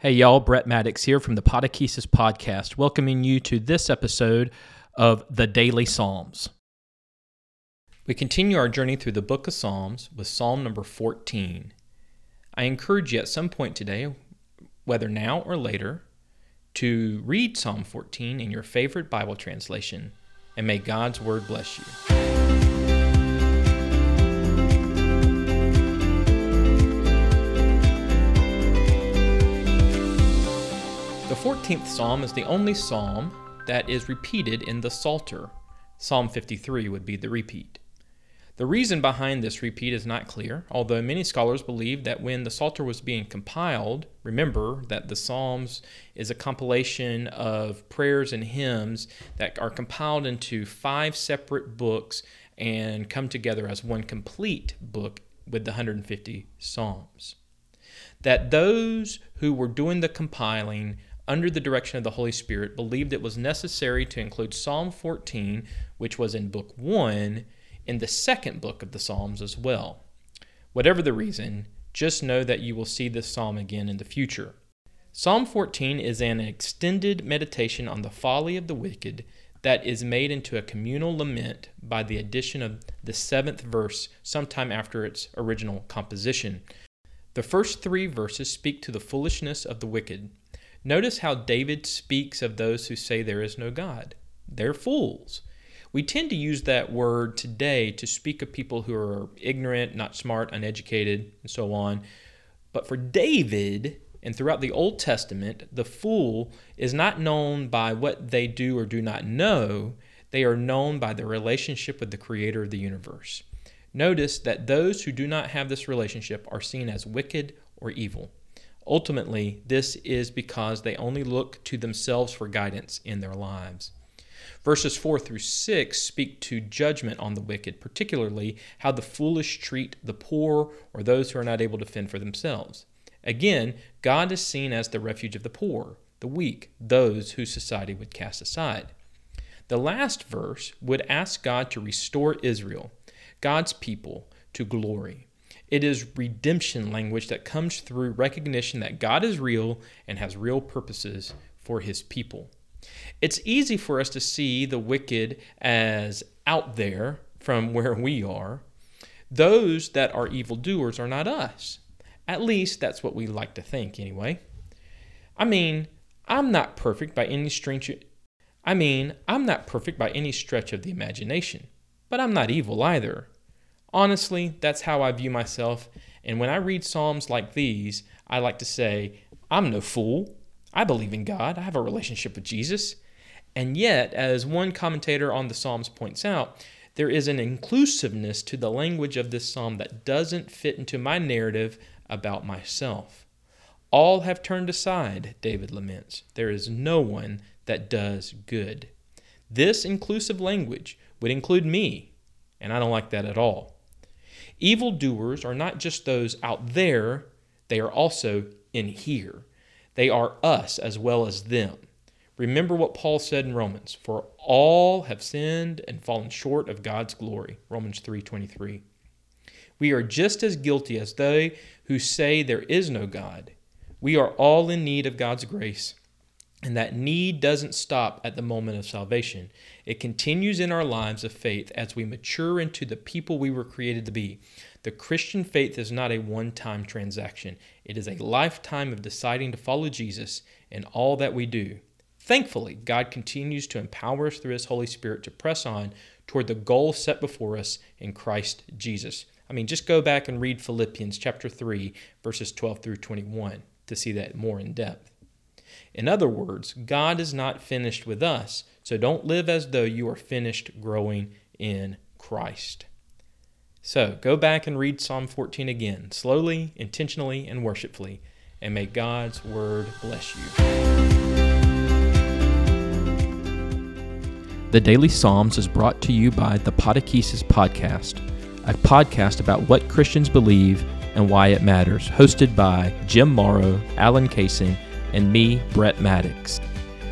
Hey, y'all, Brett Maddox here from the Podechesis Podcast, welcoming you to this episode of the Daily Psalms. We continue our journey through the book of Psalms with Psalm number 14. I encourage you at some point today, whether now or later, to read Psalm 14 in your favorite Bible translation, and may God's Word bless you. The 14th Psalm is the only psalm that is repeated in the Psalter. Psalm 53 would be the repeat. The reason behind this repeat is not clear, although many scholars believe that when the Psalter was being compiled, remember that the Psalms is a compilation of prayers and hymns that are compiled into five separate books and come together as one complete book with the 150 Psalms. That those who were doing the compiling under the direction of the Holy Spirit, believed it was necessary to include Psalm 14, which was in Book 1, in the second book of the Psalms as well. Whatever the reason, just know that you will see this psalm again in the future. Psalm 14 is an extended meditation on the folly of the wicked that is made into a communal lament by the addition of the seventh verse sometime after its original composition. The first three verses speak to the foolishness of the wicked. Notice how David speaks of those who say there is no God. They're fools. We tend to use that word today to speak of people who are ignorant, not smart, uneducated, and so on. But for David, and throughout the Old Testament, the fool is not known by what they do or do not know, they are known by their relationship with the Creator of the universe. Notice that those who do not have this relationship are seen as wicked or evil. Ultimately, this is because they only look to themselves for guidance in their lives. Verses 4 through 6 speak to judgment on the wicked, particularly how the foolish treat the poor or those who are not able to fend for themselves. Again, God is seen as the refuge of the poor, the weak, those whose society would cast aside. The last verse would ask God to restore Israel, God's people, to glory. It is redemption language that comes through recognition that God is real and has real purposes for his people. It's easy for us to see the wicked as out there from where we are. Those that are evildoers are not us. At least that's what we like to think, anyway. I mean, I'm not perfect by any stretch. I mean, I'm not perfect by any stretch of the imagination, but I'm not evil either. Honestly, that's how I view myself. And when I read Psalms like these, I like to say, I'm no fool. I believe in God. I have a relationship with Jesus. And yet, as one commentator on the Psalms points out, there is an inclusiveness to the language of this psalm that doesn't fit into my narrative about myself. All have turned aside, David laments. There is no one that does good. This inclusive language would include me, and I don't like that at all. Evildoers are not just those out there, they are also in here. They are us as well as them. Remember what Paul said in Romans, for all have sinned and fallen short of God's glory. Romans 3:23. We are just as guilty as they who say there is no God. We are all in need of God's grace. And that need doesn't stop at the moment of salvation. It continues in our lives of faith as we mature into the people we were created to be. The Christian faith is not a one time transaction, it is a lifetime of deciding to follow Jesus in all that we do. Thankfully, God continues to empower us through His Holy Spirit to press on toward the goal set before us in Christ Jesus. I mean, just go back and read Philippians chapter 3, verses 12 through 21 to see that more in depth. In other words, God is not finished with us, so don't live as though you are finished growing in Christ. So go back and read Psalm 14 again, slowly, intentionally, and worshipfully, and may God's word bless you. The Daily Psalms is brought to you by the Podechesis Podcast, a podcast about what Christians believe and why it matters, hosted by Jim Morrow, Alan Casing, and me, Brett Maddox.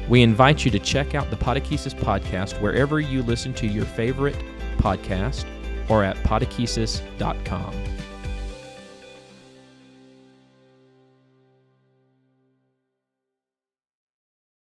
We invite you to check out the Podechesis podcast wherever you listen to your favorite podcast or at podechesis.com.